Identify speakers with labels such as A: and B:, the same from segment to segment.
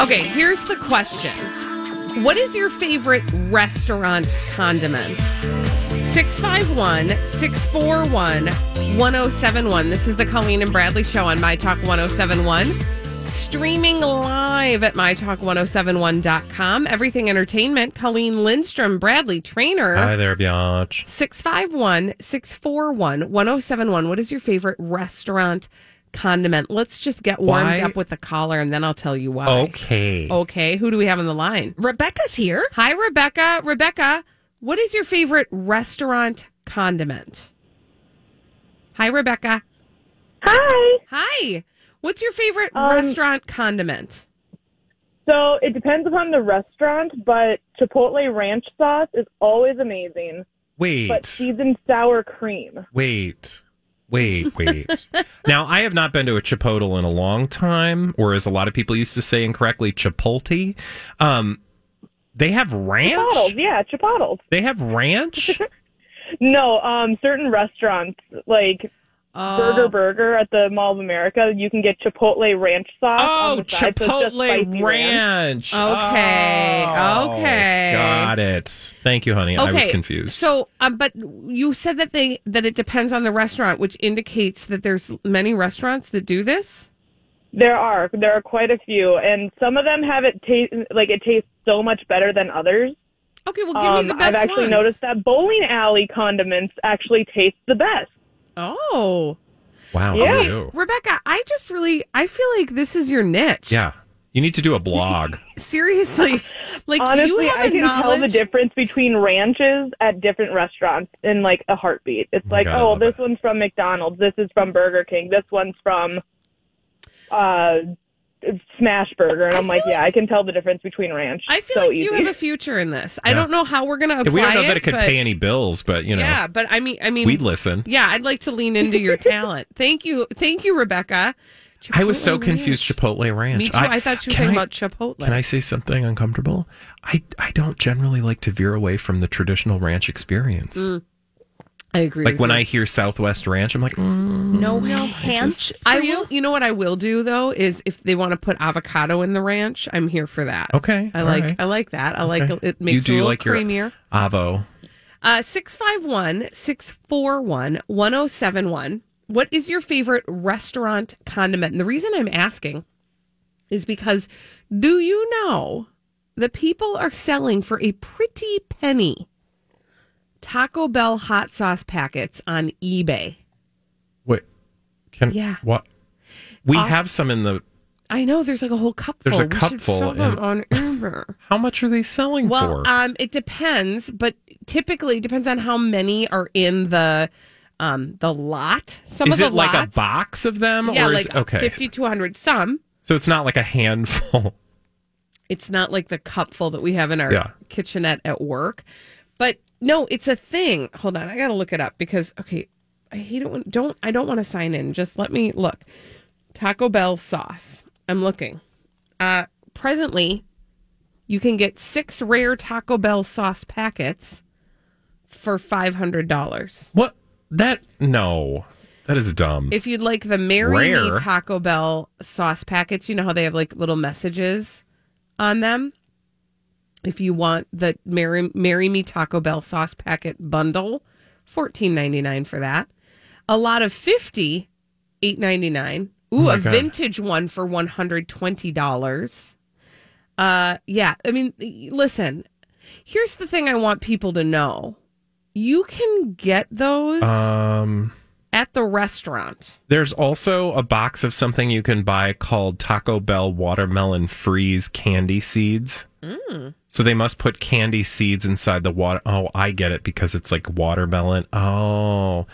A: Okay, here's the question What is your favorite restaurant condiment? 651 641 1071. This is the Colleen and Bradley Show on My Talk 1071. Streaming live at MyTalk1071.com. Everything Entertainment. Colleen Lindstrom, Bradley Traynor.
B: Hi there, Biatch.
A: 651 641 1071. What is your favorite restaurant condiment? Let's just get warmed
B: Why-
A: up with the caller and then I'll tell you why.
B: Okay.
A: Okay. Who do we have on the line?
C: Rebecca's here.
A: Hi, Rebecca. Rebecca, what is your favorite restaurant condiment? Hi, Rebecca.
D: Hi.
A: Hi. What's your favorite
D: Um,
A: restaurant condiment?
D: So it depends upon the restaurant, but Chipotle ranch sauce is always amazing.
B: Wait.
D: But seasoned sour cream.
B: Wait. Wait, wait. now, I have not been to a Chipotle in a long time, or as a lot of people used to say incorrectly, Chipotle. Um, they have ranch.
D: Chipotles, yeah, Chipotles.
B: They have ranch.
D: No, um, certain restaurants like
A: Oh.
D: Burger Burger at the Mall of America, you can get Chipotle ranch sauce on
B: Oh,
D: the side. so just
B: Chipotle
D: ranch.
B: ranch.
A: Okay,
B: Oh,
A: okay.
B: Got it. Thank you, honey. I was confused.
A: So, um, but you said that they that it depends on the restaurant, which indicates that there's many restaurants that do this.
D: There are there are quite a few, and some of them have it taste like it tastes so much better than others.
A: Okay, well, give
D: Um,
A: me the best
D: I've actually
A: ones.
D: noticed that bowling alley condiments actually taste the best.
A: Oh,
B: Wow.
D: Yeah.
B: who?
A: Rebecca, I just really I feel like this is your niche.
B: Yeah. You need to do a blog.
A: seriously, like you
D: Honestly,
A: have
D: I
A: a
D: can tell the difference between ranches at different restaurants in like a heartbeat. It's
B: my
D: like,
B: God,
D: oh, this
B: it.
D: one's from McDonald's, this is from Burger King, this one's from uh Smash Burger, and
A: I
D: I'm like,
A: feel
D: yeah, I can tell the difference between ranch.
A: I feel
D: so
A: like
D: easy.
A: you have a future in this. I
B: Yeah.
A: don't know how we're going to apply
B: we don't know
A: it,
B: that it could
A: but-
B: pay any bills, but you know,
A: Yeah, but I mean, I mean,
B: we'd listen.
A: Yeah, I'd like to lean into your talent. Thank you, thank you, Rebecca.
B: I was so
A: Chipotle
B: confused. Chipotle ranch.
A: Me too. I, thought you were
B: can
A: talking
B: I-
A: about Chipotle.
B: Can I say something uncomfortable? I I don't generally like to veer away from the traditional ranch experience. Mm.
A: I agree.
B: Like when
A: you.
B: I hear Southwest Ranch, I'm like, mm,
C: No, ranch for
A: I
C: you.
A: will. You know what I will do though is if they want to put avocado in the ranch, I'm here for that.
B: okay.
A: I like
B: right.
A: I like that. I like it makes
B: you do
A: it a little
B: like your
A: creamier.
B: avo.
A: Uh 651 641 1071. What is your favorite restaurant condiment? And the reason I'm asking is because do you know that people are selling for a pretty penny Taco Bell hot sauce packets on eBay?
B: Wait, can
A: Yeah.
B: what? We
A: Off-
B: have some in the.
A: I know there's like a whole cup
B: There's a
A: We
B: cup
A: should
B: full
A: fill them
B: and-
A: on Uber.
B: How much are they selling
A: Well,
B: for?
A: um, it depends, but typically it depends on how many are in the um the lot. Some
B: is
A: of the
B: it like a box of them,
A: Yeah,
B: or
A: like
B: is okay?
A: fifty to hundred. Some.
B: So it's not like a handful.
A: It's not like the cupful that we have in our
B: Yeah.
A: kitchenette at work, but no, it's a thing. Hold on, I gotta look it up because okay, I hate it when don't I don't want to sign in. Just let me look. Taco Bell sauce. I'm looking. Uh, presently, you can get six rare Taco Bell sauce packets for five hundred dollars.
B: What? That no, that is dumb.
A: If you'd like the Marry Me Taco Bell sauce packets, you know how they have like little messages on them. If you want the Marry, Marry Me Taco Bell sauce packet bundle, fourteen ninety nine for that. A lot of fifty, eight ninety nine. Ooh,
B: my
A: a
B: God.
A: vintage one for one hundred twenty dollars. Uh, yeah. I mean, listen. Here's the thing I want people to know: you can get those
B: um,
A: at the restaurant.
B: there's also a box of something you can buy called Taco Bell watermelon freeze candy seeds.
A: Mm.
B: So they must put candy seeds inside the water. Oh, I get it because it's like watermelon. Oh,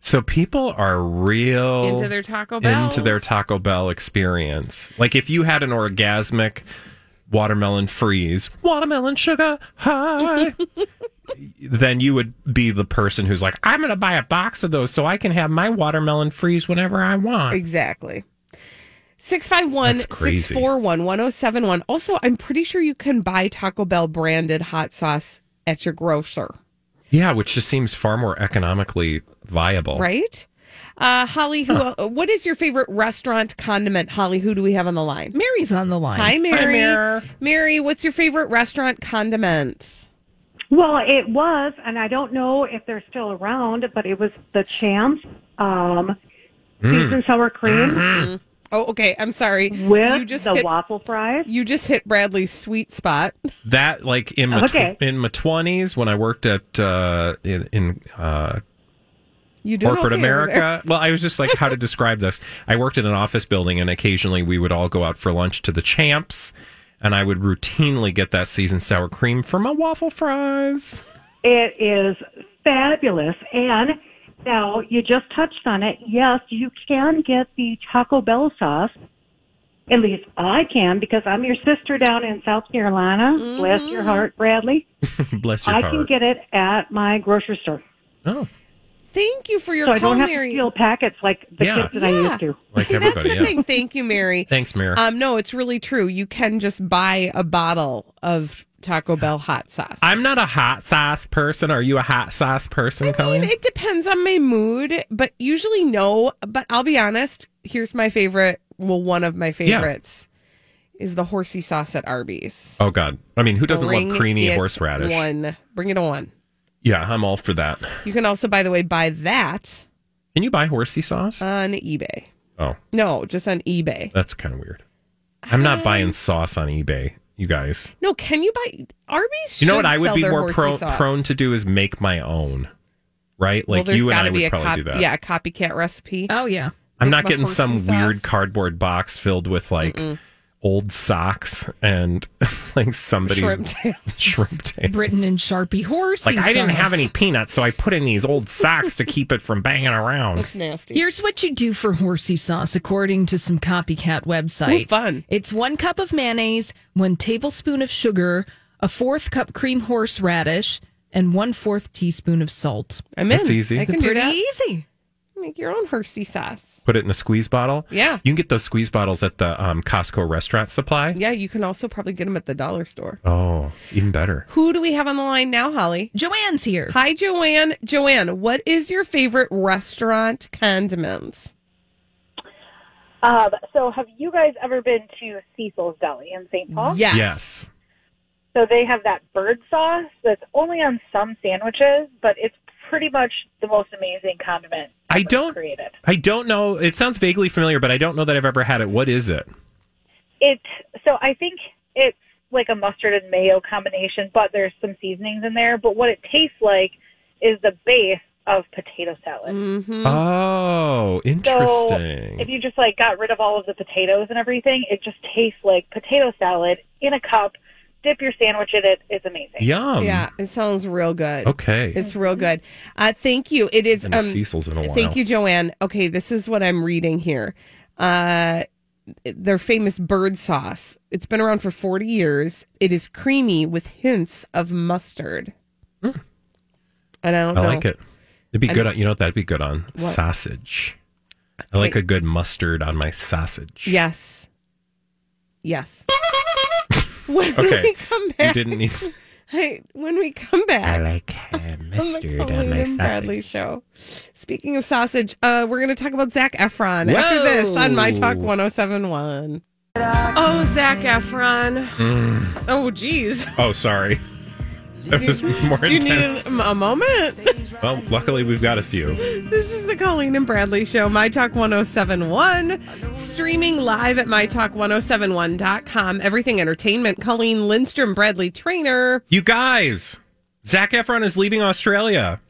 B: So people are real
A: Into their Taco Bell
B: into their Taco Bell experience. Like if you had an orgasmic watermelon freeze, watermelon sugar high, then you would be the person who's like, I'm going to buy a box of those so I can have my watermelon freeze whenever I want.
A: Exactly. 651
B: That's
A: 641 1071. Also, I'm pretty sure you can buy Taco Bell branded hot sauce at your grocer,
B: Yeah, which just seems far more economically viable.
A: right? Uh, Holly, who? uh, what is your favorite restaurant condiment? Holly, who do we have on the line?
C: Mary's on the line.
A: Hi, Mary.
B: Mary.
A: Mary, what's your favorite restaurant condiment?
E: Well, it was, and I don't know if they're still around, but it was the Champps um, seasoned sour cream
A: Oh, okay. I'm sorry.
E: with
A: you just
E: the
A: hit,
E: waffle fries.
A: you just hit Bradley's sweet spot.
B: That like in my tw- in my twenties when I worked at uh, in in uh,
A: You doing
B: corporate
A: okay?
B: America. Well, I was just like, how to describe this. I worked in an office building, and occasionally we would all go out for lunch to the Champps, and I would routinely get that seasoned sour cream for my waffle fries.
E: It is fabulous. And now you just touched on it. Yes, you can get the Taco Bell sauce. At least I can because I'm your sister down in South Carolina. Bless your heart, Bradley.
B: Bless your
E: I
B: heart.
E: I can get it at my grocery store.
B: oh,
A: Thank you for your
E: So I don't have
A: Mary.
E: to steal packets like the
B: Yeah.
E: kids that I used to.
B: like
A: See,
B: everybody.
A: that's the
B: Yeah.
A: thing. Thank you, Mary.
B: Thanks, Mary.
A: Um, no, it's really true. You can just buy a bottle of Taco Bell hot sauce.
B: I'm not a hot sauce person. Are you a hot sauce person,
A: I
B: Colleen?
A: mean, it depends on my mood, but usually no. But I'll be honest. Here's my favorite. Well, one of my favorites is the horsey sauce at Arby's.
B: oh God! I mean, who doesn't
A: Bring
B: love creamy horseradish?
A: One, bring it on.
B: Yeah, I'm all for that.
A: You can also, by the way, buy that
B: Can you buy horsey sauce?
A: on eBay.
B: oh,
A: No, just on eBay.
B: that's kind of weird. I'm not buying um, sauce on eBay, you guys.
A: No, can you buy Arby's?
B: You know what I would be more pro- prone to do is make my own. Right? Like
A: there's
B: you and I would probably
A: cop-
B: do that.
A: Yeah, a copycat recipe.
C: Oh yeah.
B: I'm
A: Make
B: not getting some
A: horsey
B: weird cardboard box filled with like old socks and like somebody's
A: Shrimp tail.
B: shrimp tails.
C: Britain and Sharpie horse.
B: Like I didn't have any peanuts, so I put in these old socks to keep it from banging around.
A: Nasty.
C: Here's what you do for horsey sauce, according to some copycat website.
A: Ooh, fun.
C: It's one cup of mayonnaise, one tablespoon of sugar, a fourth cup cream horseradish, and one fourth teaspoon of salt.
A: I'm in.
B: That's easy.
A: I
B: It's
A: can do
C: Pretty
A: that.
C: easy.
A: Make your own Hershey sauce.
B: Put it in a squeeze bottle.
A: Yeah.
B: You can get those squeeze bottles at the um, Costco restaurant supply.
A: Yeah, you can also probably get them at the dollar store.
B: Oh, even better.
A: Who do we have on the line now, Holly?
C: Joanne's here.
A: Hi, Joanne. Joanne, what is your favorite restaurant condiment?
D: Um, so, have you guys ever been to Cecil's Deli in St. Paul?
A: Yes.
B: Yes.
D: So they have that bird sauce that's only on some sandwiches, but it's pretty much the most amazing condiment
B: I don't-
D: created.
B: I don't know. It sounds vaguely familiar, but I don't know that I've ever had it. What is it?
D: It so I think it's like a mustard and mayo combination, but there's some seasonings in there. But what it tastes like is the base of potato salad.
A: Mm-hmm.
B: Oh,
D: So
B: interesting.
D: if you just like got rid of all of the potatoes and everything, it just tastes like potato salad in a cup. Dip your sandwich in it. It's amazing.
B: Yum.
A: yeah, it sounds real good.
B: Okay.
A: It's real good. Uh, thank you. It is. Um,
B: Cecil's in a while.
A: thank you, Joanne. Okay, this is what I'm reading here. Uh, their famous bird sauce. It's been around for 40 years. It is creamy with hints of mustard. And I don't.
B: I
A: know.
B: like it. It'd be
A: I
B: good
A: don't-
B: on, you know what that'd be good on?
A: What?
B: Sausage. I like a good mustard on my sausage.
A: Yes. Yes. when
B: Okay.
A: we come
B: You
A: back,
B: didn't need
A: Hey, when we come back, I
B: like uh,
A: on the Colleen and Bradley show. Speaking of sausage, uh, we're going to talk about Zac Efron after this on My Talk
B: Whoa.
A: 1071. Oh, Zac Efron.
B: Mm.
A: Oh, geez.
B: Oh, sorry. That was more
A: Do you
B: intense.
A: need a, a moment?
B: Well, luckily we've got a few.
A: this is the Colleen and Bradley show, My Talk 1071. Streaming live at MyTalk1071.com. Everything Entertainment. Colleen Lindstrom, Bradley Traynor.
B: You guys, Zac Efron is leaving Australia.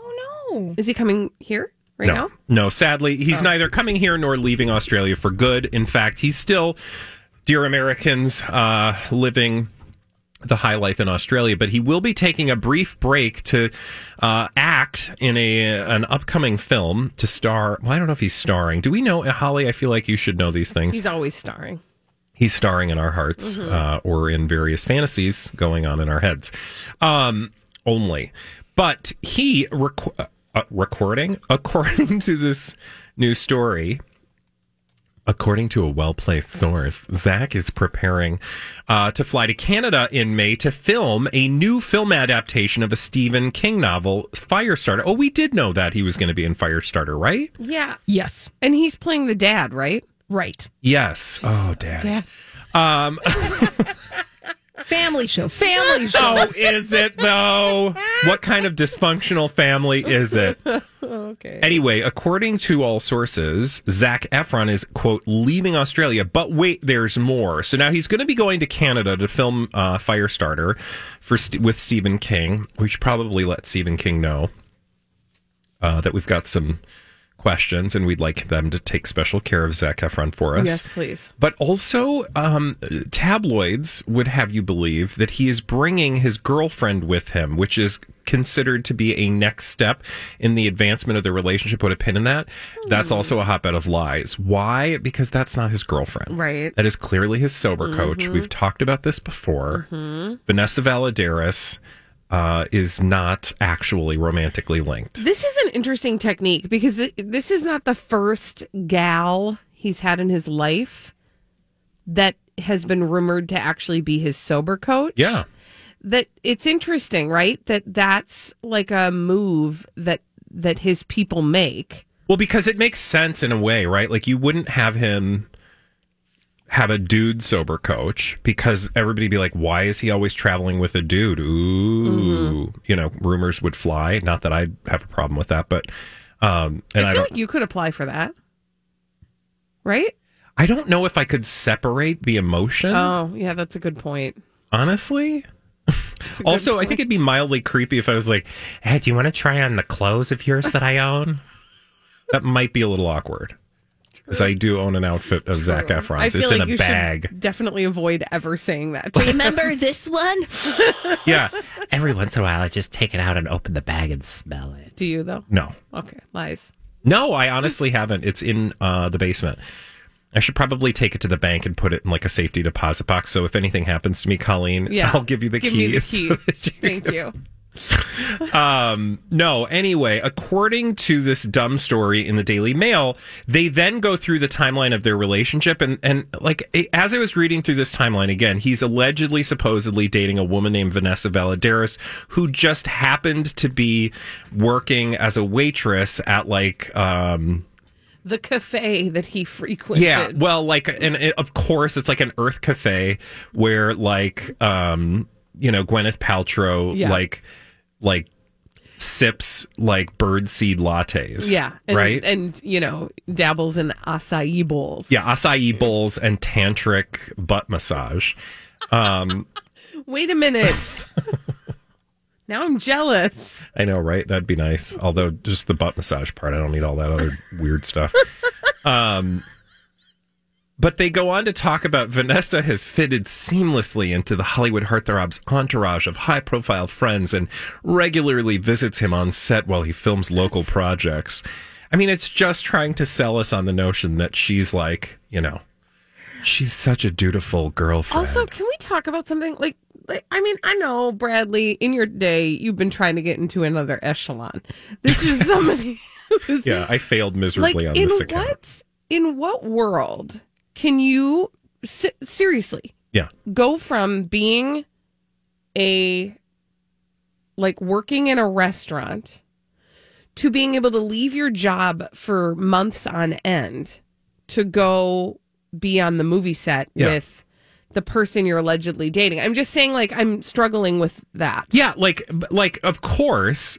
C: Oh no.
A: Is he coming here right
B: no,
A: now?
B: no. Sadly, he's neither coming here nor leaving Australia for good. In fact, he's still, dear Americans, uh, living the high life in Australia, but he will be taking a brief break to uh, act in a an upcoming film to star. Well, I don't know if he's starring. Do we know Holly? I feel like you should know these things.
A: He's always starring.
B: He's starring in our hearts uh, or in various fantasies going on in our heads um, only. But he rec- uh, uh, recording according to this new story. According to a well placed source, Zac is preparing uh, to fly to Canada in May to film a new film adaptation of a Stephen King novel, Firestarter. Oh, we did know that he was going to be in Firestarter, right?
A: Yeah.
C: Yes.
A: And he's playing the dad, right?
C: Right.
B: Yes. Oh, dad.
A: Dad.
B: Um,
C: Family show. Family show.
B: oh, is it though? What kind of dysfunctional family is it?
A: Okay.
B: Anyway, according to all sources, Zac Efron is, quote, leaving Australia. But wait, there's more. So now he's going to be going to Canada to film uh, Firestarter for St- with Stephen King. We should probably let Stephen King know uh, that we've got some questions and we'd like them to take special care of Zac Efron for us.
A: Yes, please.
B: But also, um, tabloids would have you believe that he is bringing his girlfriend with him, which is considered to be a next step in the advancement of the relationship. Put a pin in that. That's hmm. also a hotbed of lies. Why? Because that's not his girlfriend.
A: Right.
B: That is clearly his sober coach. We've mm-hmm. talked about this before. Mm-hmm. Vanessa Valladares uh, is not actually romantically linked.
A: This is an interesting technique because th- this is not the first gal he's had in his life that has been rumored to actually be his sober coach.
B: Yeah.
A: That it's interesting, right? That that's like a move that that his people make.
B: Well, because it makes sense in a way, right? Like you wouldn't have him have a dude sober coach because everybody be like, why is he always traveling with a dude? Ooh, you know, rumors would fly. Not that I'd have a problem with that, but um, and
A: I
B: I, don't,
A: like you could apply for that. Right?
B: I don't know if I could separate the emotion.
A: Oh, yeah, that's a good point.
B: honestly.
A: That's a good
B: Also, I think it'd be mildly creepy if I was like, "Hey, do you want to try on the clothes of yours that I own?" that might be a little awkward because I do own an outfit of Zac
A: I
B: Efron's.
A: feel
B: It's
A: like
B: in a
A: you
B: bag.
A: should definitely avoid ever saying that. to
C: Remember this one?
B: Yeah.
F: Every once in a while, I just take it out and open the bag and smell it.
A: Do you though?
B: No.
A: Okay, lies.
B: No, I honestly haven't. It's in uh, the basement. I should probably take it to the bank and put it in like a safety deposit box. So if anything happens to me, Colleen,
A: Yeah,
B: I'll give you the
A: Give
B: key.
A: me the key.
B: so that you
A: Thank you.
B: Um, no, anyway, according to this dumb story in the Daily Mail, they then go through the timeline of their relationship. And, and like, as I was reading through this timeline again, he's allegedly, supposedly dating a woman named Vanessa Valladares, who just happened to be working as a waitress at like, um,
A: The cafe that he frequented.
B: yeah, well, like, and it, of course, it's like an Earth Cafe where, like, um, you know, Gwyneth Paltrow,
A: Yeah.
B: like, like sips like birdseed lattes.
A: Yeah. And,
B: right.
A: And, you know, dabbles in acai bowls.
B: yeah, acai bowls and tantric butt massage. Um,
A: Wait a minute. now I'm jealous.
B: I know, right? That'd be nice. Although, just the butt massage part, I don't need all that other weird stuff. Um, but they go on to talk about Vanessa has fitted seamlessly into the Hollywood heartthrob's entourage of high profile friends and regularly visits him on set while he films local projects. I mean, it's just trying to sell us on the notion that she's like, you know, she's such a dutiful girlfriend.
A: Also, can we talk about something like, like I mean, I know Bradley. In your day, you've been trying to get into another echelon. This is somebody who's
B: yeah, I failed
A: like
B: miserably on
A: in
B: this account.
A: what in what world can you se- seriously
B: Yeah.
A: go from being a like working in a restaurant to being able to leave your job for months on end to go be on the movie set
B: Yeah.
A: with the person you're allegedly dating. I'm just saying like I'm struggling with that.
B: Yeah, like like of course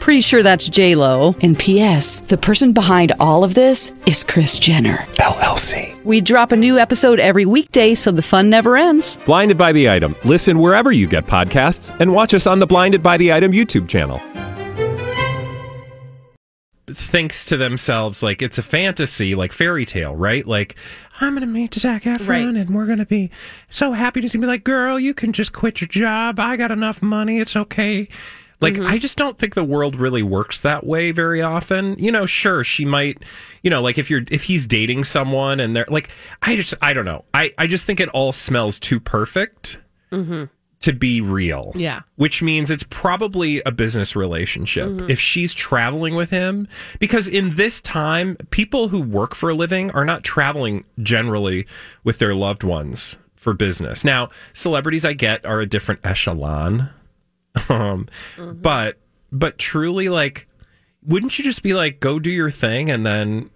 G: Pretty sure that's J Lo.
H: And P.S. The person behind all of this is Kris Jenner
B: LLC.
G: We drop a new episode every weekday, so the fun never ends.
B: Blinded by the item. Listen wherever you get podcasts, and watch us on the Blinded by the Item YouTube channel. Thinks to themselves like it's a fantasy, like fairy tale, right? Like I'm gonna meet Zac Efron,
A: Right.
B: and we're gonna be so happy to see me. Like, girl, you can just quit your job. I got enough money. It's okay. Like, mm-hmm. I just don't think the world really works that way very often. You know, sure, she might, you know, like if you're if he's dating someone and they're like, I just I don't know. I I just think it all smells too perfect mm-hmm. to be real.
A: Yeah.
B: Which means it's probably a business relationship. Mm-hmm. If she's traveling with him, because in this time, people who work for a living are not traveling generally with their loved ones for business. Now, celebrities I get are a different echelon. Um, but but truly like wouldn't you just be like go do your thing and then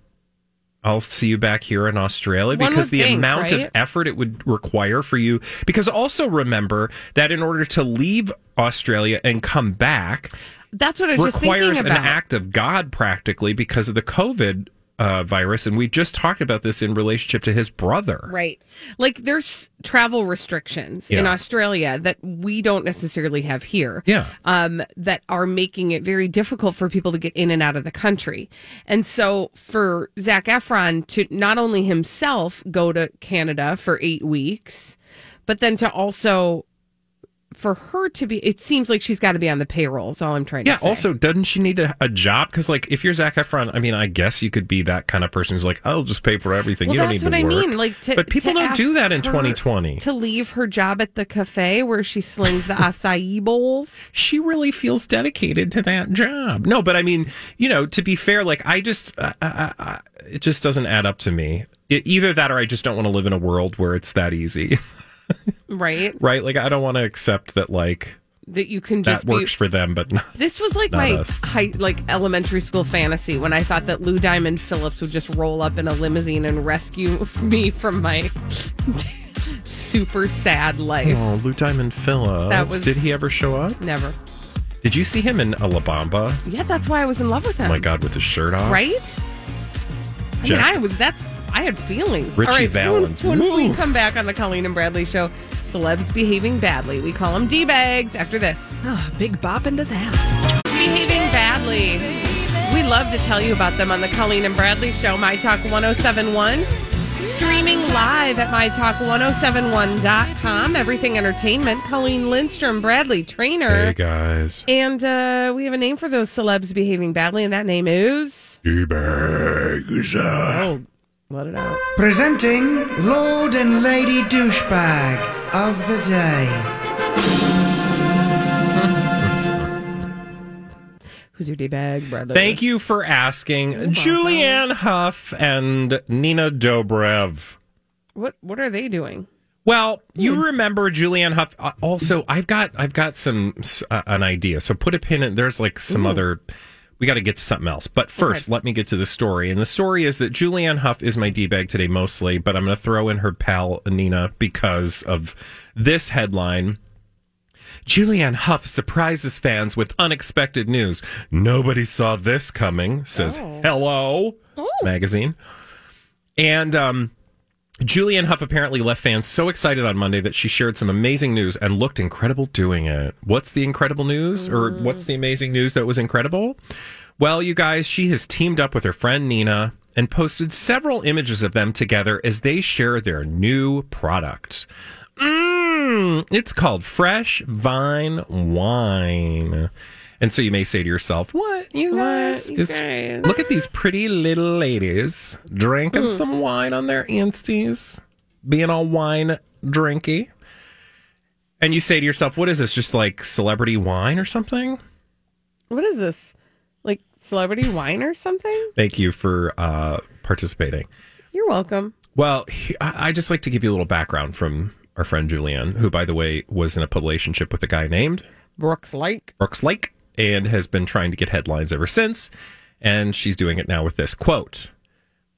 B: I'll see you back here in Australia because the
A: think,
B: amount
A: right?
B: of effort it would require for you. Because also remember that in order to leave Australia and come back
A: That's what I was just
B: requires an act of God practically because of the COVID uh, virus. And we just talked about this in relationship to his brother.
A: Right. Like there's travel restrictions in Australia that we don't necessarily have here.
B: Yeah.
A: Um, that are making it very difficult for people to get in and out of the country. And so for Zac Efron to not only himself go to Canada for eight weeks, but then to also for her to be it seems like she's got to be on the payroll is all i'm trying
B: Yeah.
A: to say Yeah,
B: Also, doesn't she need a, a job? Because, like, if you're Zac Efron, I mean, I guess you could be that kind of person who's like, I'll just pay for everything.
A: Well,
B: you don't
A: that's
B: need to
A: what I mean. Like, to,
B: but people don't do that in 2020.
A: To leave her job at the cafe where she slings the acai bowls.
B: she really feels dedicated to that job. No, but I mean, you know, to be fair, like I just, uh, uh, uh, it just doesn't add up to me. It, either that, or I just don't want to live in a world where it's that easy,
A: Right.
B: right? Like I don't want to accept that, like
A: That you can
B: that
A: just be.
B: works for them, but not.
A: This was like my
B: us.
A: high, like elementary school fantasy when I thought that Lou Diamond Phillips would just roll up in a limousine and rescue me from my super sad life.
B: Oh, Lou Diamond Phillips.
A: That was-
B: Did he ever show up?
A: Never.
B: Did you see him in La Bamba?
A: Yeah, that's why I was in love with him.
B: Oh my God, with his shirt off,
A: Right? I mean, I was. That's. I had feelings.
B: Ritchie
A: All right,
B: Valens.
A: When, when we come back on the Colleen and Bradley show, celebs behaving badly. We call them d bags. After this,
C: Ah, big bop into that.
A: behaving badly. We love to tell you about them on the Colleen and Bradley show. My Talk 1071. Streaming live at mytalk1071.com. Everything Entertainment. Colleen Lindstrom, Bradley Traynor.
B: Hey guys,
A: And uh, we have a name for those celebs behaving badly, and that name is.
B: D-bags.
A: Oh, let it out.
I: Presenting Lord and Lady Douchebag of the Day.
A: Who's your D bag, Bradley?
B: Thank you for asking, Julianne Hough and Nina Dobrev.
A: What What are they doing?
B: Well, you remember Julianne Hough. uh, Also, I've got I've got some uh, an idea. So put a pin in. There's like some other. We got to get to something else. But first, let me get to the story. And the story is that Julianne Hough is my d bag today mostly, but I'm going to throw in her pal Nina because of this headline. Julianne Hough surprises fans with unexpected news. Nobody saw this coming, says Hello magazine. And um, Julianne Hough apparently left fans so excited on Monday that she shared some amazing news and looked incredible doing it. What's the incredible news? Or mm. what's the amazing news that was incredible? Well, you guys, she has teamed up with her friend Nina and posted several images of them together as they share their new product. Mmm, it's called Fresh Vine Wine. And so you may say to yourself, "What you guys?
A: you
B: is-
A: guys?"
B: Look at these pretty little ladies drinking
A: Mm.
B: some wine on their insties, being all wine drinky." And you say to yourself, "What is this? Just like celebrity wine or something?"
A: What is this? Like celebrity wine or something?
B: Thank you for uh, participating.
A: You're welcome.
B: Well, I I just like to give you a little background from our friend Julianne, who, by the way, was in a relationship with a guy named
A: Brooks Laich.
B: Brooks Laich and has been trying to get headlines ever since. And she's doing it now with this quote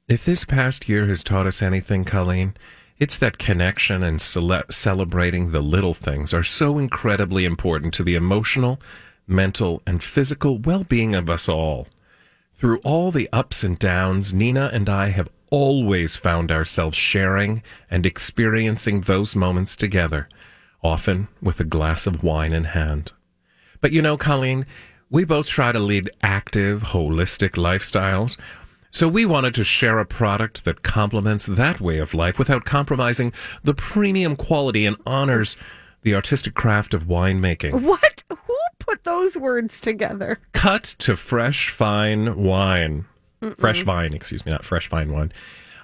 B: If this past year has taught us anything, Colleen, it's that connection and cele- celebrating the little things are so incredibly important to the emotional, mental, and physical well being of us all. Through all the ups and downs, Nina and I have always found ourselves sharing and experiencing those moments together, often with a glass of wine in hand. But you know, Colleen, we both try to lead active, holistic lifestyles. So we wanted to share a product that complements that way of life without compromising the premium quality and honors the artistic craft of winemaking.
A: What? Who put those words together?
B: Cut to fresh fine wine. Fresh vine, excuse me, not fresh fine wine.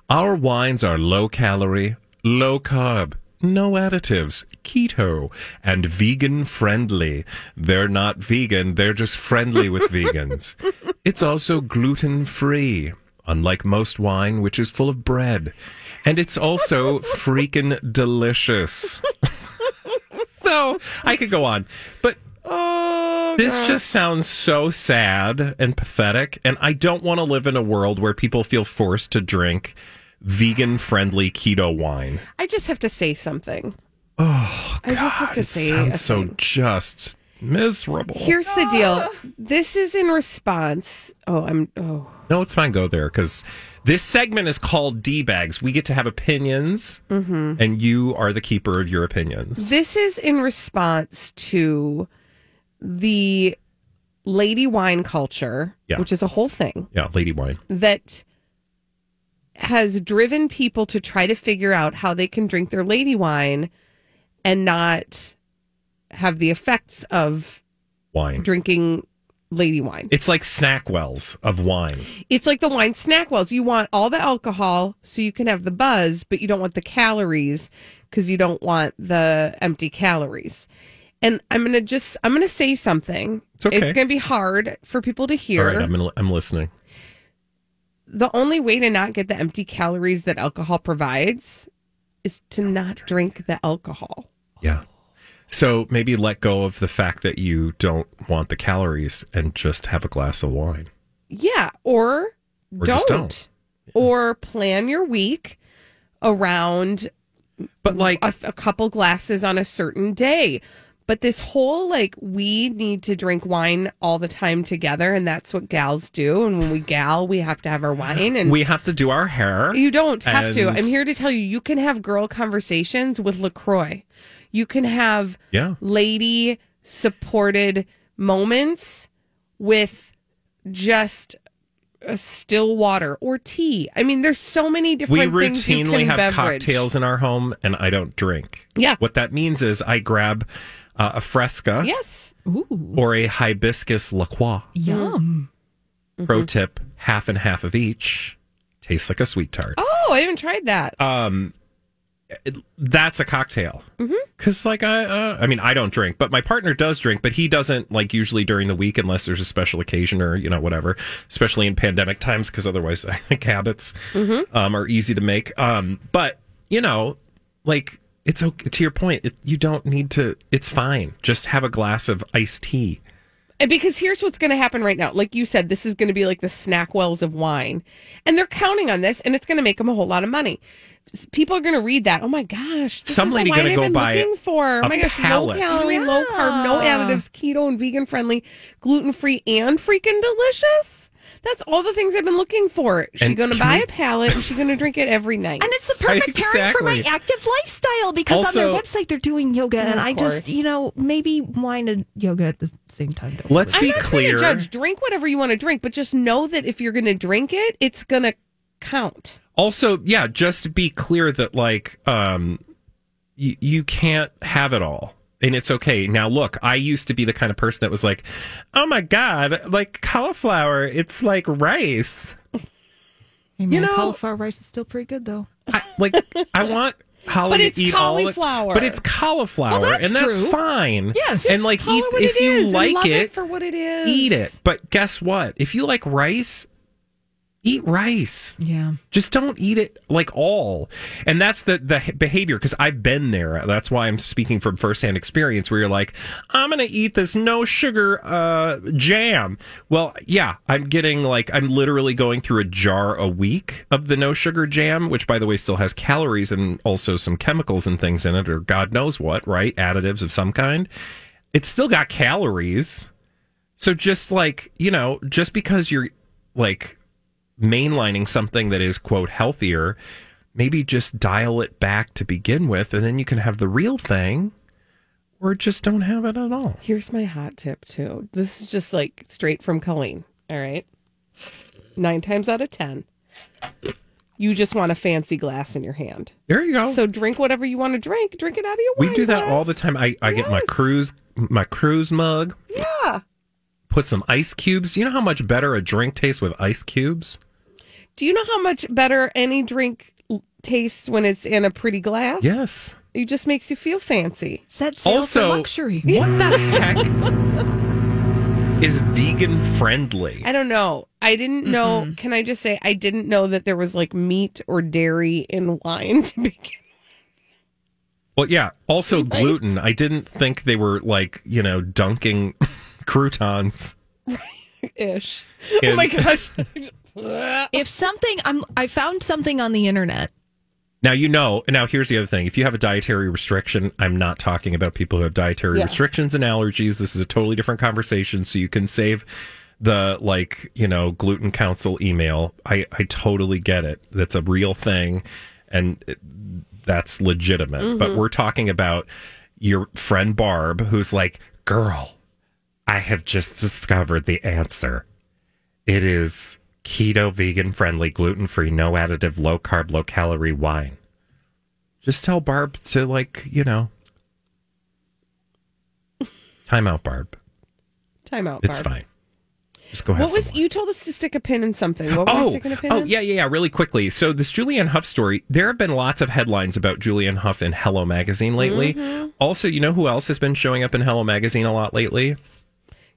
B: Our wines are low calorie, low carb, no additives, keto, and vegan friendly. They're not vegan, they're just friendly with vegans. It's also gluten free, unlike most wine, which is full of bread. And it's also freaking delicious. so I could go on, but
A: Oh,
B: this
A: God.
B: just sounds so sad and pathetic. And I don't want to live in a world where people feel forced to drink vegan friendly keto wine.
A: I just have to say something.
B: Oh,
A: I just have to
B: it
A: say a
B: sounds so just miserable.
A: Here's the deal. This is in response. Oh, I'm. Oh,
B: no, it's fine. Go there because this segment is called D bags. We get to have opinions,
A: Mhm.
B: and you are the keeper of your opinions.
A: this is in response to the lady wine culture,
B: Yeah.
A: which is a whole thing
B: Yeah, lady wine.
A: that has driven people to try to figure out how they can drink their lady wine and not have the effects of
B: Wine.
A: drinking lady wine.
B: It's like snack wells of wine.
A: It's like the wine snack wells. You want all the alcohol so you can have the buzz, but you don't want the calories because you don't want the empty calories. And I'm gonna just I'm gonna say something.
B: It's okay.
A: gonna be hard for people to hear.
B: All right, I'm, I'm listening.
A: The only way to not get the empty calories that alcohol provides is to not drink the alcohol.
B: Yeah. So maybe let go of the fact that you don't want the calories and just have a glass of wine.
A: Yeah, or,
B: Or
A: don't.
B: just don't.
A: Or plan your week around
B: but like
A: a, a couple glasses on a certain day. But this whole like we need to drink wine all the time together and that's what gals do and when we gal we have to have our wine and
B: we have to do our hair.
A: You don't have to. I'm here to tell you, you can have girl conversations with LaCroix. You can have
B: Yeah.
A: lady supported moments with just a still water or tea. I mean, there's so many
B: We
A: different things you
B: routinely have
A: beverage.
B: cocktails in our home and I don't drink.
A: Yeah.
B: What that means is I grab uh, a fresca
A: Yes.
B: or a hibiscus La Croix.
C: Yum.
B: Pro tip, half and half of each. Tastes like a sweet tart.
A: Oh, I haven't tried that.
B: um it- that's a cocktail
A: Mm-hmm.
B: because like i uh, i mean i don't drink but my partner does drink but he doesn't like usually during the week unless there's a special occasion or you know whatever especially in pandemic times because otherwise i think habits
A: Mm-hmm.
B: um, are easy to make um but you know like it's okay to your point it, you don't need to it's fine just have a glass of iced tea
A: And because here's what's going to happen right now. Like you said, this is going to be like the snack wells of wine. And they're counting on this, and it's going to make them a whole lot of money. People are going to read that. Oh my gosh. This
B: Some
A: is
B: lady gonna go buy
A: looking for.
B: a
A: Oh my gosh.
B: pallet.
A: Low calorie, low carb, no additives, keto and vegan friendly, gluten free, and freaking delicious. That's all the things I've been looking for. She's going to buy
B: we-
A: a palette and she's going to drink it every night.
J: And it's the perfect pairing for my active lifestyle because on their website they're doing yoga, and I
A: course.
J: just, you know, maybe wine and yoga at the same time. Don't
B: let's
A: I'm
B: be
A: not
B: clear
A: to judge. Drink whatever you want to drink, but just know that if you're going to drink it, it's going to count.
B: also yeah just be clear that like um you, you can't have it all And it's okay. Now, look, I used to be the kind of person that was like, oh my God, like cauliflower, it's like rice.
C: Hey, man,
B: You know-
C: cauliflower rice is still pretty good though.
B: I, like, I want Holly
A: But it's
B: to eat all
A: cauliflower.
B: But it's cauliflower,
C: Well, that's
B: and that's
C: true.
B: fine.
C: Yes.
B: And like, eat, if you
A: is
B: like
A: it,
B: it,
A: for what it is.
B: eat it. But guess what? If you like rice, eat rice.
C: Yeah.
B: Just don't eat it like all. And that's the the behavior because I've been there. That's why I'm speaking from firsthand experience where you're like, I'm going to eat this no sugar uh jam. Well, yeah, I'm getting like I'm literally going through a jar a week of the no sugar jam, which by the way still has calories and also some chemicals and things in it or god knows what, right? Additives of some kind. It's still got calories. So just like, you know, just because you're like mainlining something that is quote healthier maybe just dial it back to begin with and then you can have the real thing or just don't have it at all
A: Here's my hot tip too. This is just like straight from Colleen. All right. Nine times out of ten, you just want a fancy glass in your hand.
B: there you go
A: So drink whatever you want to drink. Drink it out of your
B: we do that
A: glass.
B: all the time i, I get my cruise my cruise mug
A: Yeah.
B: put some ice cubes you know how much better a drink tastes with ice cubes
A: Do you know how much better any drink tastes when it's in a pretty glass?
B: yes
A: It just makes you feel fancy.
C: Set sail
B: Also-
C: for luxury.
B: what the heck is vegan friendly
A: I don't know. I didn't know. Can I just say I didn't know that there was like meat or dairy in wine to begin with.
B: well yeah also gluten i didn't think they were like you know dunking croutons
A: ish.
B: In-
A: Oh my gosh.
C: If something I'm I found something on the internet.
B: Now you know. Now here's the other thing: if you have a dietary restriction, I'm not talking about people who have dietary
A: Yeah.
B: restrictions and allergies. This is a totally different conversation. So you can save the like you know gluten council email. I I totally get it. That's a real thing, and it, that's legitimate. But mm-hmm. we're talking about your friend Barb, who's like, "Girl, I have just discovered the answer. It is." Keto, vegan friendly, gluten free, no additive, low carb, low calorie wine. Just tell Barb to like, you know. Time out, Barb.
A: Time out.
B: It's fine. Just go ahead.
A: What was you told us to stick a pin in something? What were you
B: Oh,
A: sticking a pin
B: oh
A: in?
B: yeah, yeah, yeah. Really quickly. So this Julianne Hough story. There have been lots of headlines about Julianne Hough in Hello Magazine lately.
A: Mm-hmm.
B: Also, you know who else has been showing up in Hello Magazine a lot lately?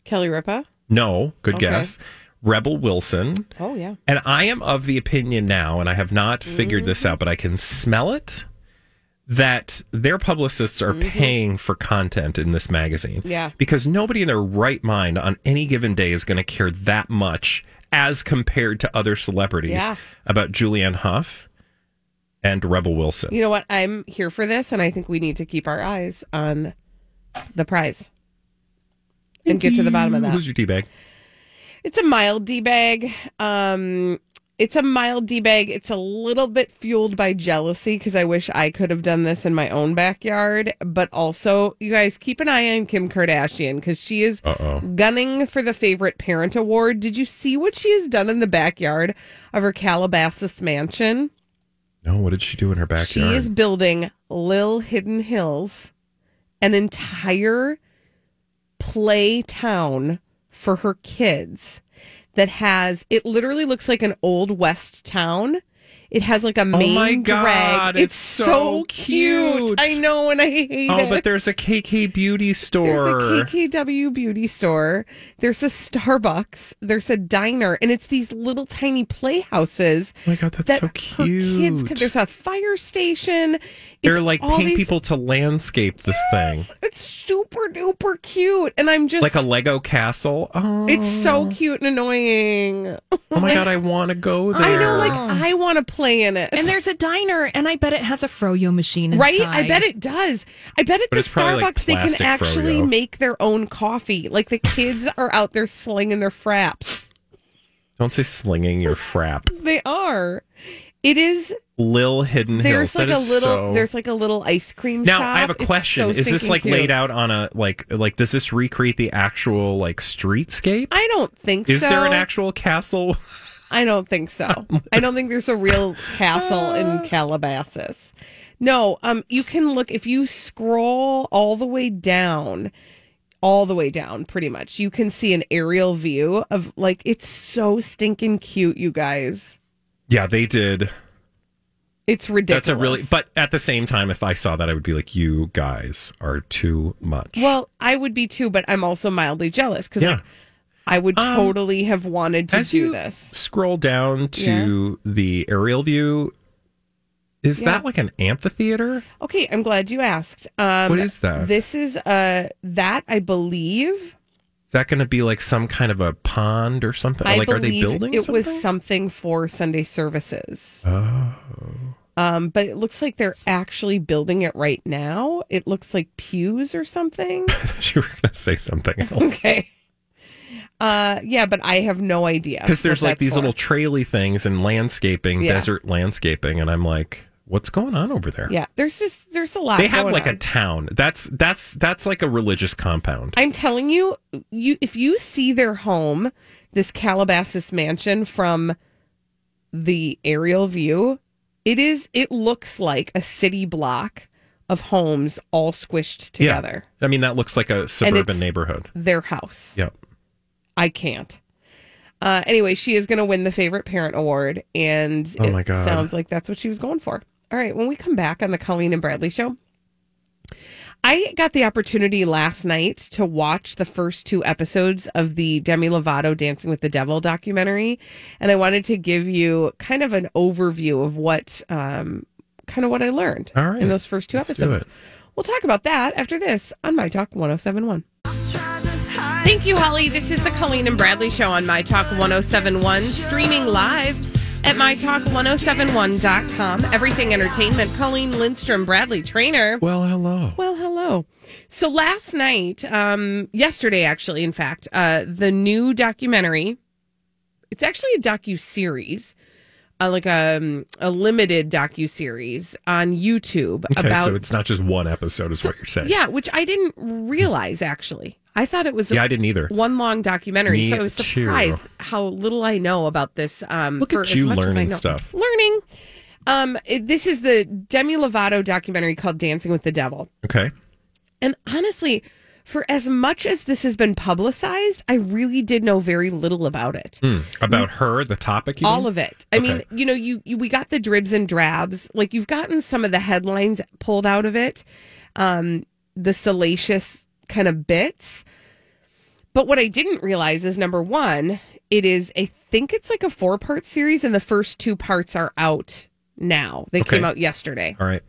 A: Kelly Ripa.
B: No, good
A: Okay.
B: guess. Rebel Wilson.
A: Oh yeah.
B: And I am of the opinion now, and I have not figured this out, but I can smell it that their publicists are mm-hmm. paying for content in this magazine.
A: Yeah.
B: Because nobody in their right mind on any given day is going to care that much as compared to other celebrities
A: Yeah.
B: about Julianne Hough and Rebel Wilson.
A: You know what? I'm here for this, and I think we need to keep our eyes on the prize and get to the bottom of that.
B: Who's your tea bag?
A: It's a mild D bag. Um, it's a mild D bag. It's a little bit fueled by jealousy because I wish I could have done this in my own backyard. But also, you guys keep an eye on Kim Kardashian because she is
B: Uh-oh.
A: gunning for the favorite parent award. Did you see what she has done in the backyard of her Calabasas mansion?
B: No, what did she do in her backyard?
A: She is building Lil Hidden Hills, an entire play town for her kids that has it literally looks like an old west town. It has like a oh main
B: Oh my
A: drag. It's,
B: it's
A: so, cute.
B: cute.
A: I know, and I hate
B: oh,
A: it.
B: Oh, but there's a KK beauty store.
A: There's a KKW beauty store. There's a Starbucks. There's a diner, and it's these little tiny playhouses.
B: Oh my god, that's
A: that
B: so
A: her kids. there's a fire station.
B: They're like
A: all
B: paying
A: these-
B: people to landscape this thing.
A: It's super duper cute, and I'm just
B: Like a Lego castle. Oh,
A: It's so oh. cute and annoying.
B: oh my god, I want to go there.
A: I know, like I want to play in it.
C: And there's a diner, and I bet it has a froyo machine.
A: right. I bet it does. I bet at
B: But
A: the
B: it's probably, like,
A: Starbucks they can actually
B: froyo.
A: make their own coffee. Like the kids are out there slinging their fraps.
B: Don't say slinging your frap.
A: They are. It is.
B: Lil Hidden
A: There's
B: Hills.
A: like a little.
B: so-
A: There's like a little ice cream
B: Now
A: shop.
B: I have a question.
A: so
B: is this like
A: cute.
B: laid out on a like like does this recreate the actual like streetscape?
A: I don't think
B: Is
A: so.
B: Is there an actual castle?
A: I don't think so. I don't think there's a real castle in Calabasas. No, um, you can look if you scroll all the way down, all the way down, pretty much. You can see an aerial view of like it's so stinking cute, you guys.
B: Yeah, they did.
A: It's ridiculous.
B: That's a really, but at the same time, if I saw that, I would be like, you guys are too much.
A: well. I would be too, but I'm also mildly jealous because
B: Yeah.
A: like, I would
B: Um,
A: totally have wanted to do this.
B: Scroll down to the aerial view. Is
A: Yeah.
B: that like an amphitheater?
A: Okay, I'm glad you asked. Um,
B: What is that?
A: This is uh that I believe.
B: Is that going to be like some kind of a pond or something?
A: I
B: like, are they building
A: It
B: something?
A: was something for Sunday services.
B: Oh.
A: Um, but it looks like they're actually building it right now. It looks like pews or something.
B: you were going to say something else.
A: okay. Uh, yeah, but I have no idea
B: Because there's like these
A: for.
B: little traily things and landscaping,
A: Yeah.
B: desert landscaping, and I'm like, what's going on over there?
A: Yeah, there's just there's a lot.
B: They have like
A: on.
B: a town. That's that's that's like a religious compound.
A: I'm telling you, you if you see their home, this Calabasas mansion from the aerial view, it is it looks like a city block of homes all squished together.
B: Yeah. I mean, that looks like a suburban neighborhood.
A: Their house.
B: Yep.
A: I can't. Uh, anyway, she is going to win the favorite parent award, and
B: Oh
A: it sounds like that's what she was going for. All right, when we come back on the Colleen and Bradley show, I got the opportunity last night to watch the first two episodes of the Demi Lovato Dancing with the Devil documentary, and I wanted to give you kind of an overview of what, um, kind of what I learned
B: All right.
A: in those first two episodes. We'll talk about that after this on My Talk 1071. Thank you, Holly. This is the Colleen and Bradley Show on My Talk 1071, streaming live at MyTalk1071.com. Everything Entertainment. Colleen Lindstrom, Bradley Traynor.
B: Well, hello.
A: Well, hello. So last night, um, yesterday actually, in fact, uh, the new documentary. It's actually a docu series, uh, like a um, a limited docu series on YouTube
B: Okay,
A: about
B: so it's not just one episode, is what you're saying.
A: yeah, which I didn't realize actually. I thought it was
B: Yeah, I didn't either.
A: one long documentary,
B: Me
A: so I was
B: too.
A: surprised how little I know about this. Um,
B: Look
A: for
B: at
A: as
B: you
A: much as I
B: learning
A: know.
B: stuff.
A: Learning. Um, it- this is the Demi Lovato documentary called "Dancing with the Devil,"
B: Okay.
A: and honestly, for as much as this has been publicized, I really did know very little about it.
B: Hmm. About her, the topic, you
A: All
B: mean?
A: of it. I mean,
B: Okay.
A: you know, you, you we got the dribs and drabs. Like you've gotten some of the headlines pulled out of it, um, the salacious kind of bits. But what I didn't realize is number one, it is I think it's like a four part series, and the first two parts are out now. They
B: Okay.
A: came out yesterday.
B: All right.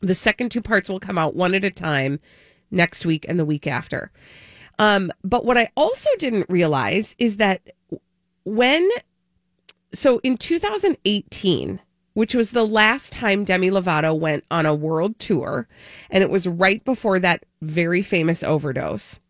A: The second two parts will come out one at a time next week and the week after. Um, but what I also didn't realize is that when, so in 2018, which was the last time Demi Lovato went on a world tour, and it was right before that very famous overdose,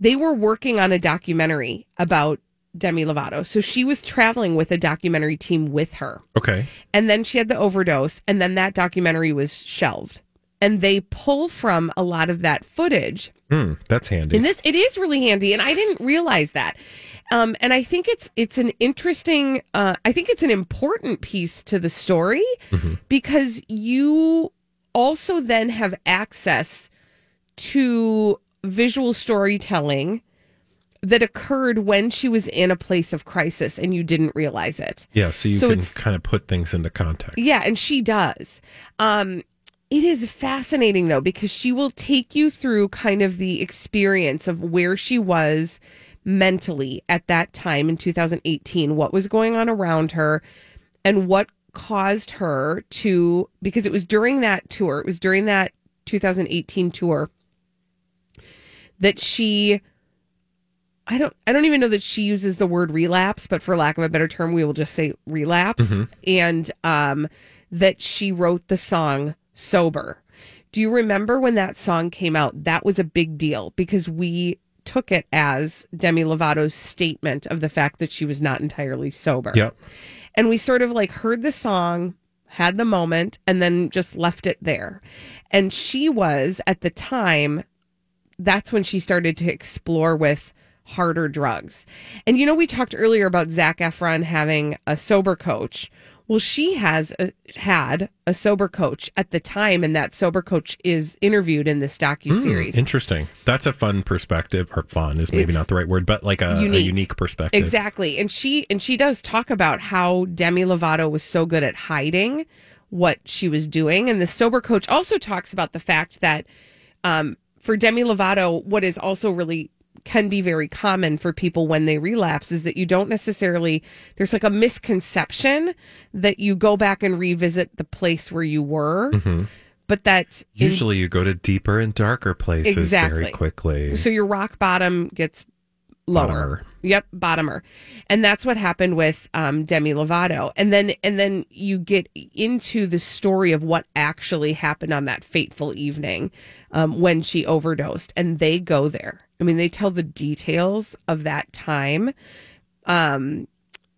A: they were working on a documentary about Demi Lovato. So she was traveling with a documentary team with her.
B: Okay.
A: And then she had the overdose, and then that documentary was shelved. And they pull from a lot of that footage.
B: Hmm. That's handy.
A: And this it is really handy, and I didn't realize that. Um, and I think it's it's an interesting. Uh, I think it's an important piece to the story because you also then have access to visual storytelling that occurred when she was in a place of crisis and you didn't realize it.
B: yeah, so you
A: So
B: can kind of put things into context.
A: Yeah, and she does. Um, it is fascinating though because she will take you through kind of the experience of where she was mentally at that time in 2018, what was going on around her, and what caused her to because it was during that tour, it was during that 2018 tour that she I don't I don't even know that she uses the word relapse, but for lack of a better term, we will just say relapse.
B: Mhm.
A: And um that she wrote the song Sober. Do you remember when that song came out? That was a big deal because we took it as Demi Lovato's statement of the fact that she was not entirely sober.
B: Yep.
A: And we sort of like heard the song, had the moment, and then just left it there. And she was at the time, that's when she started to explore with harder drugs. And you know, we talked earlier about Zac Efron having a sober coach. Well, she has a, had a sober coach at the time, and that sober coach is interviewed in this docu series.
B: interesting. That's a fun perspective, or fun is maybe
A: It's
B: not the right word, but like a a unique,
A: unique.
B: perspective.
A: Exactly. And she and she does talk about how Demi Lovato was so good at hiding what she was doing. And the sober coach also talks about the fact that um, for Demi Lovato, what is also really can be very common for people when they relapse is that you don't necessarily there's like a misconception that you go back and revisit the place where you were
B: Mhm.
A: but that in-
B: Usually, you go to deeper and darker places
A: Exactly.
B: very quickly.
A: So your rock bottom gets lower.
B: Bottomer.
A: Yep, bottomer. And that's what happened with um, Demi Lovato. And then and then you get into the story of what actually happened on that fateful evening um, when she overdosed. And they go there. I mean, they tell the details of that time. Um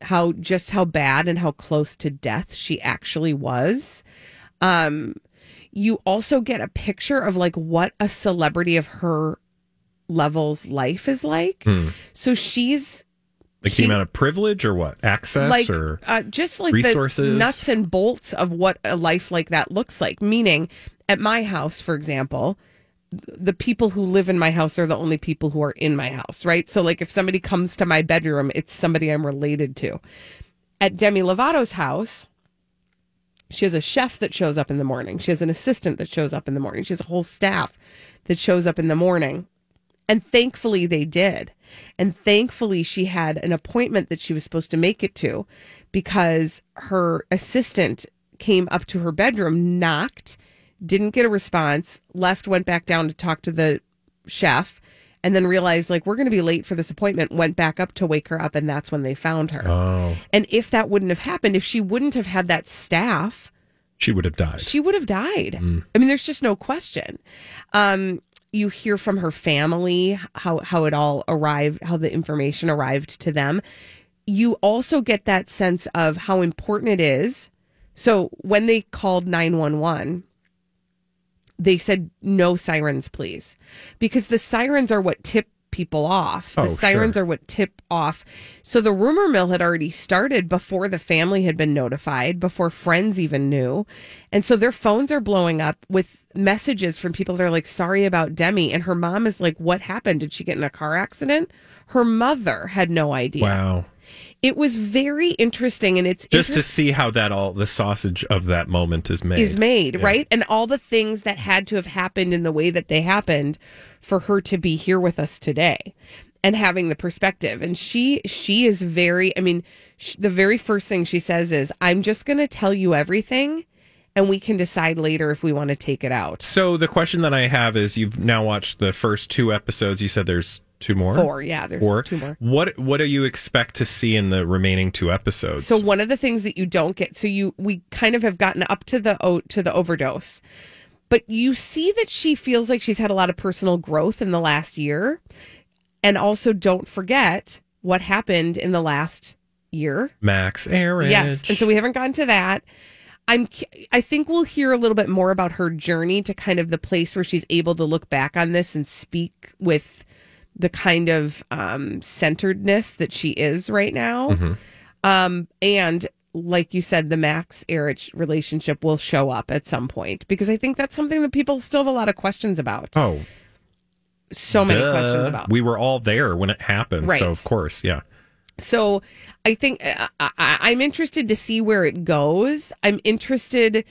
A: how just how bad and how close to death she actually was. Um you also get a picture of like what a celebrity of her level's life is like.
B: Hmm.
A: So she's
B: Like
A: she-
B: the amount of privilege or what? Access
A: like
B: or
A: uh, just like
B: resources?
A: the nuts and bolts of what a life like that looks like. Meaning, at my house, for example, the people who live in my house are the only people who are in my house, right? So, like, if somebody comes to my bedroom, it's somebody I'm related to. At Demi Lovato's house, she has a chef that shows up in the morning. She has an assistant that shows up in the morning. She has a whole staff that shows up in the morning. And thankfully they did. And thankfully she had an appointment that she was supposed to make it to because her assistant came up to her bedroom, knocked, didn't get a response, left, went back down to talk to the chef, and then realized, like, we're going to be late for this appointment, went back up to wake her up. And that's when they found her.
B: oh,
A: And if that wouldn't have happened, if she wouldn't have had that staff,
B: she would have died.
A: she would have died.
B: Mm.
A: I mean, there's just no question. Um, you hear from her family how how it all arrived, how the information arrived to them. You also get that sense of how important it is. So when they called 911, they said no sirens, please, because the sirens are what tip people off. The
B: Oh,
A: sirens
B: sure.
A: are what tip off. So the rumor mill had already started before the family had been notified, before friends even knew. And so their phones are blowing up with messages from people that are like, sorry about Demi. And her mom is like, what happened? Did she get in a car accident? Her mother had no idea.
B: Wow.
A: It was very interesting. And it's
B: Just
A: inter-
B: to see how that all the sausage of that moment is made.
A: is made,
B: Yeah.
A: right? And all the things that had to have happened in the way that they happened for her to be here with us today and having the perspective. And she she is very I mean, sh- the very first thing she says is, "I'm just going to tell you everything and we can decide later if we want to take it out."
B: So the question that I have is, you've now watched the first two episodes. You said there's two more.
A: Four, yeah, there's
B: four.
A: two more.
B: What What do you expect to see in the remaining two episodes?
A: So one of the things that you don't get, so you we kind of have gotten up to the o- to the overdose, but you see that she feels like she's had a lot of personal growth in the last year, and also don't forget what happened in the last year.
B: Max Ehrich.
A: Yes, and so we haven't gotten to that. I'm. I think we'll hear a little bit more about her journey to kind of the place where she's able to look back on this and speak with the kind of um, centeredness that she is right now.
B: Mhm.
A: Um, and like you said, the Max Ehrich relationship will show up at some point because I think that's something that people still have a lot of questions about.
B: Oh,
A: So many
B: duh.
A: questions about.
B: We were all there when it happened,
A: Right.
B: so of course, yeah.
A: So I think I, I, I'm interested to see where it goes. I'm interested.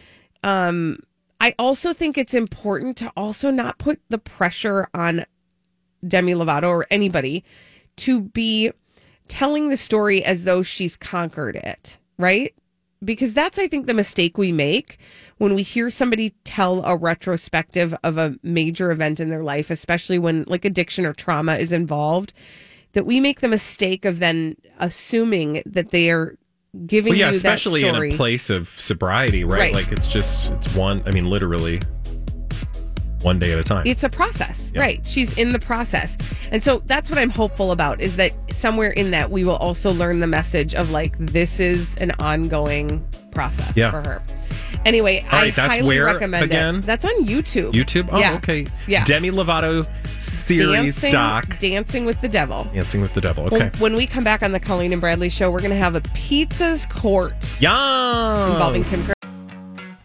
A: Um, I also think it's important to also not put the pressure on Demi Lovato or anybody to be telling the story as though she's conquered it, right? Because that's, I think, the mistake we make when we hear somebody tell a retrospective of a major event in their life, especially when like addiction or trauma is involved, that we make the mistake of then assuming that they are giving
B: Well, yeah,
A: you
B: especially in a place of sobriety, right?
A: Right.
B: Like it's just it's one. I mean, literally one day at a time.
A: It's a process,
B: Yeah.
A: right? She's in the process. And so that's what I'm hopeful about is that somewhere in that we will also learn the message of like, this is an ongoing process
B: Yeah.
A: for her. Anyway, I
B: that's
A: highly
B: where
A: recommend
B: again?
A: it. That's on YouTube.
B: YouTube. Oh,
A: Yeah.
B: okay.
A: Yeah.
B: Demi Lovato series
A: Dancing,
B: doc.
A: Dancing with the Devil.
B: Dancing with the Devil. Okay.
A: when we come back on the Colleen and Bradley show, we're going to have a Pizza's Court
B: Yum.
A: involving Kim